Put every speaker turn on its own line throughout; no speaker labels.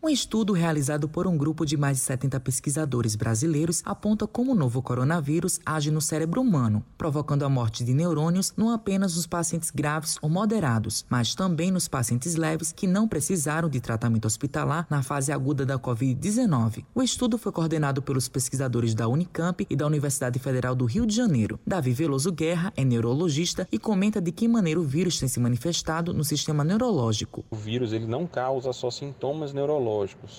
Um estudo realizado por um grupo de mais de 70 pesquisadores brasileiros aponta como o novo coronavírus age no cérebro humano, provocando a morte de neurônios não apenas nos pacientes graves ou moderados, mas também nos pacientes leves que não precisaram de tratamento hospitalar na fase aguda da Covid-19. O estudo foi coordenado pelos pesquisadores da Unicamp e da Universidade Federal do Rio de Janeiro. Davi Veloso Guerra é neurologista e comenta de que maneira o vírus tem se manifestado no sistema neurológico.
O vírus ele não causa só sintomas neurológicos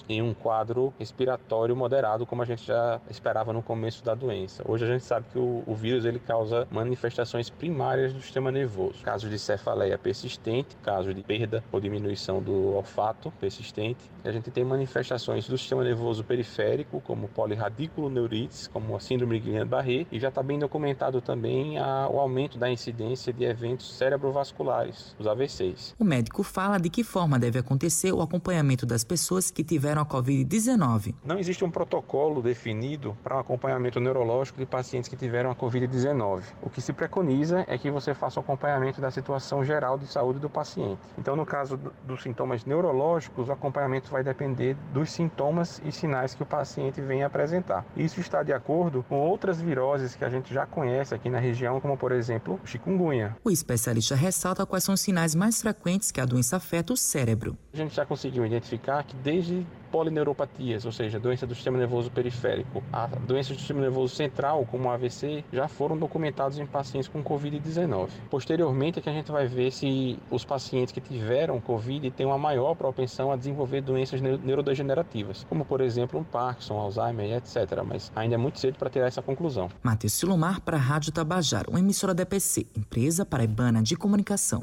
em um quadro respiratório moderado, como a gente já esperava no começo da doença. Hoje a gente sabe que o, o vírus ele causa manifestações primárias do sistema nervoso. Casos de cefaleia persistente, casos de perda ou diminuição do olfato persistente. A gente tem manifestações do sistema nervoso periférico, como polirradiculoneurites, como a síndrome de Guillain-Barré, e já está bem documentado também a, o aumento da incidência de eventos cerebrovasculares, os AVCs.
O médico fala de que forma deve acontecer o acompanhamento das pessoas que tiveram a Covid-19.
Não existe um protocolo definido para o um acompanhamento neurológico de pacientes que tiveram a Covid-19. O que se preconiza é que você faça o acompanhamento da situação geral de saúde do paciente. Então, no caso dos sintomas neurológicos, o acompanhamento vai depender dos sintomas e sinais que o paciente vem apresentar. Isso está de acordo com outras viroses que a gente já conhece aqui na região, como por exemplo, chikungunya.
O especialista ressalta quais são os sinais mais frequentes que a doença afeta o cérebro.
Gente já conseguiu identificar que desde polineuropatias, ou seja, doença do sistema nervoso periférico, a doença do sistema nervoso central, como AVC, já foram documentados em pacientes com Covid-19. Posteriormente é que a gente vai ver se os pacientes que tiveram Covid têm uma maior propensão a desenvolver doenças neurodegenerativas, como por exemplo um Parkinson, Alzheimer, etc. Mas ainda é muito cedo para tirar essa conclusão.
Matheus Silomar para a Rádio Tabajara, uma emissora da EPC, empresa paraibana de comunicação.